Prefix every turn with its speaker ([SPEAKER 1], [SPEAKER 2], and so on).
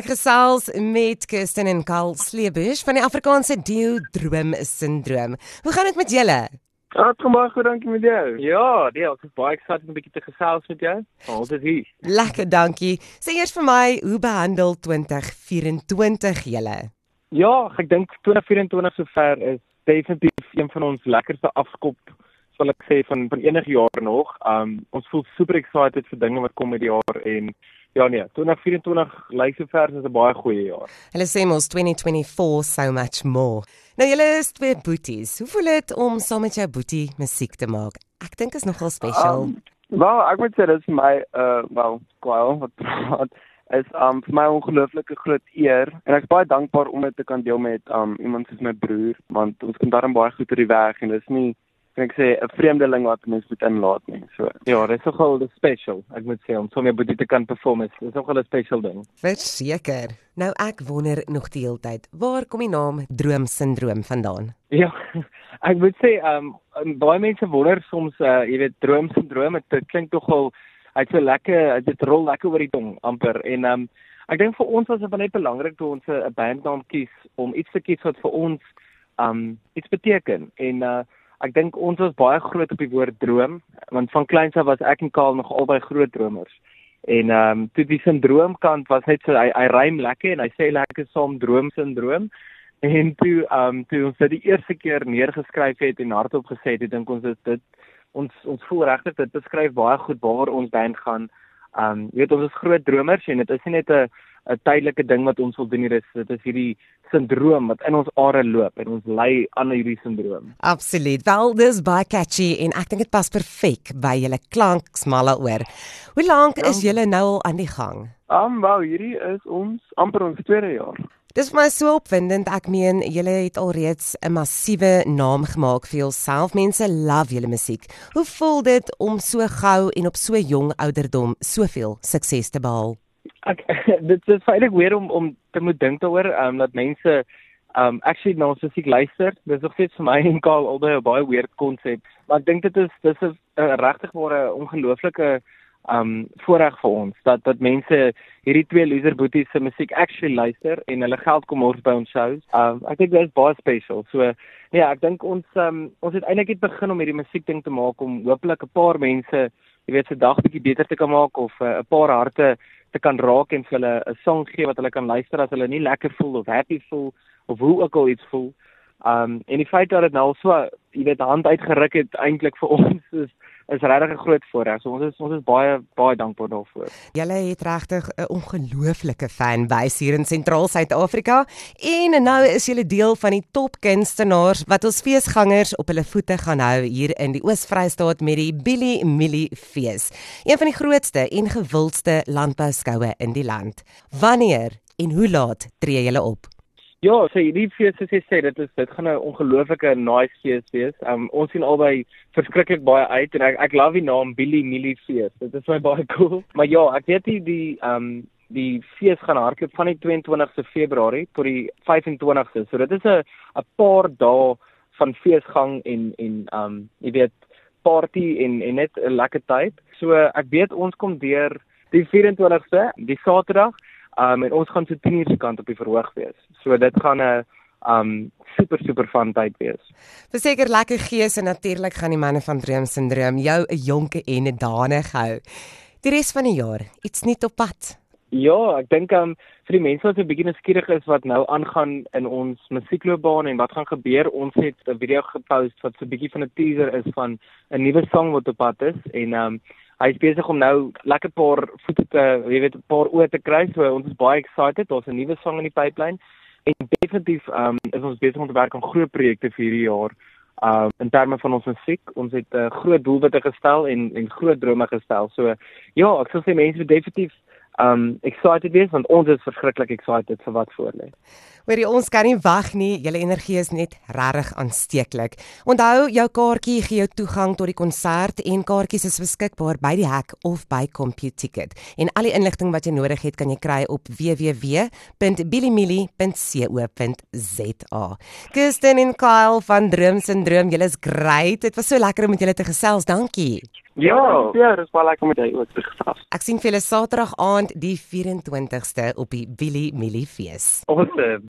[SPEAKER 1] Ek gesels met Kirsten en Karl Sleebush van die Afrikaanse Deo Droom Sindroom. Hoe gaan dit met julle?
[SPEAKER 2] Ja, kom maar goed, dankie met jou.
[SPEAKER 3] Ja, nee, ek is baie excited om 'n bietjie te gesels met jou. Is hier.
[SPEAKER 1] Lekker, dankie. Sê eers vir my, hoe behandel 2024 julle?
[SPEAKER 3] Ja, ek dink 2024 sover is definitief een van ons lekkerste afskop sal ek sê van van enige jaar nog. Um ons voel super excited vir dinge wat kom met die jaar en Ja nee, 2024 lyk sover as 'n baie goeie jaar.
[SPEAKER 1] Hulle sê mos 2024 so much more. Nou julle is twee boeties. Hoe voel dit om saam met jou boetie musiek te maak? Ek dink is nogal special. Um,
[SPEAKER 2] wel, ek moet sê dit is my uh wel, kwaal wat wat is um vir my ongelooflike groot eer en ek is baie dankbaar om dit te kan deel met um iemand soos my broer want ons kom daarin baie goed oor die weg en dit is nie ek sê 'n vreemdeling wat mens moet inlaat nie. So
[SPEAKER 3] ja, dit is nogal 'n special. Ek moet sê om so 'n boetie te kan perform is, is nogal 'n special ding.
[SPEAKER 1] Verseker. Nou ek wonder nog die hele tyd, waar kom die naam droom sindroom vandaan?
[SPEAKER 3] Ja. Ek moet sê um baie mense wonder soms uh jy weet droom sindroom, dit klink nogal hy't so lekker, dit rol lekker oor die tong amper en um ek dink vir ons was dit net belangrik toe ons 'n bandnaam kies om iets te kies wat vir ons um iets beteken en uh Ek dink ons was baie groot op die woord droom, want van kleins af was ek en Kaal nog albei groot dromers. En ehm um, toe die sindroomkant was net so hy hy rym lekker en hy sê lekker saam droom sindroom. En toe ehm um, toe ons dit die eerste keer neergeskryf het en hardop gesê het, dink ons is dit ons ons voel regtig dit beskryf baie goed waar ons band gaan. Ehm um, jy weet ons is groot dromers en dit is nie net 'n 'n tydelike ding wat ons wil doen hier is dit is hierdie sindroom wat in ons are loop en ons ly aan hierdie sindroom.
[SPEAKER 1] Absoluut. Wel, dis baie catchy en ek dink dit pas perfek by julle klanksmalle oor. Hoe lank ja. is julle nou al aan die gang?
[SPEAKER 2] Um, wel, hierdie is ons amper ons tweede jaar.
[SPEAKER 1] Dis vir my so opwindend. Ek meen, julle het alreeds 'n massiewe naam gemaak vir jouself. Mense love julle musiek. Hoe voel dit om so gou en op so jong ouderdom soveel sukses te behaal?
[SPEAKER 3] Ek dit is feitelik weer om om te moet dink daaroor um dat mense um actually nou as ek luister dis nog steeds vir my en Kaal albei 'n baie weird konsep maar ek dink dit is dis 'n regtig ware ongelooflike um voorreg vir ons dat dat mense hierdie twee loser boeties se musiek actually luister en hulle geld kom ons by ons shows. Um ek dink dit is baie special. So ja, ek dink ons um ons het eintlik net begin om hierdie musiek ding te maak om hopelik 'n paar mense, jy weet, se dag bietjie beter te kan maak of 'n uh, paar harte te kan raak en vir hulle 'n song gee wat hulle kan luister as hulle nie lekker voel of happy voel of hoe ook al iets voel. Um en die feit dat dit nou so, jy weet, hand uitgeruk het eintlik vir ons is is regtig 'n groot voorreg. So ons is ons is baie baie dankbaar daarvoor.
[SPEAKER 1] Julle het regtig 'n ongelooflike fanbase hier in Sentraal Suid-Afrika en nou is julle deel van die top kunstenaars wat ons feesgangers op hulle voete gaan hou hier in die Oos-Vrystaat met die Billy Millie Fees. Een van die grootste en gewildste landbouskoue in die land. Wanneer en hoe laat tree julle op?
[SPEAKER 3] Ja, so hierdie fees soos jy sê, dit is dit gaan 'n ongelooflike nice fees wees. Um ons sien albei verskriklik baie uit en ek ek love die naam Billy Millie fees. Dit is my baie cool. Maar ja, ek weet die die um die fees gaan hardloop van die 22ste Februarie tot die 25ste. So dit is 'n 'n paar dae van feesgang en en um jy weet party en en net 'n lekker tyd. So ek weet ons kom deur die 24ste, die Saterdag Um en ons gaan so 10 uur se kant op die verhoog wees. So dit gaan 'n um super super fun tyd wees.
[SPEAKER 1] Verseker lekker gees en natuurlik gaan die manne van Dream Syndroom jou 'n jonke en 'n danig hou. Die res van die jaar, iets nie op pad.
[SPEAKER 3] Ja, ek dink um vir die mense wat so 'n bietjie nuuskierig is wat nou aangaan in ons musiekloopbaan en wat gaan gebeur, ons het 'n video gepost wat so 'n bietjie van 'n teaser is van 'n nuwe song wat op pad is en um hy's besig om nou lekker paar voete te, jy weet, 'n paar oë te kry. So ons is baie excited. Daar's 'n nuwe song in die pipeline en definitief um is ons besig om te werk aan groot projekte vir hierdie jaar. Um in terme van ons musiek, ons het 'n uh, groot doelwitte gestel en en groot drome gestel. So ja, ek sal sê mense moet definitief um excited wees want ons is verskriklik excited vir wat voor lê.
[SPEAKER 1] Hoorie ons kan nie wag nie. Julle energie is net regtig aansteeklik. Onthou jou kaartjie gee jou toegang tot die konsert en kaartjies is beskikbaar by die hek of by CompuTicket. En al die inligting wat jy nodig het kan jy kry op www.billimillie.co.za. Kirsten en Kyle van Drums en Droom, julle is great. Dit was so lekker om met julle te gesels. Dankie.
[SPEAKER 2] Ja, ja, dis baie lekker met jou ook te gesels.
[SPEAKER 1] Ek sien vir julle Saterdag aand die 24ste op die Willie Millie fees.
[SPEAKER 3] Awesome.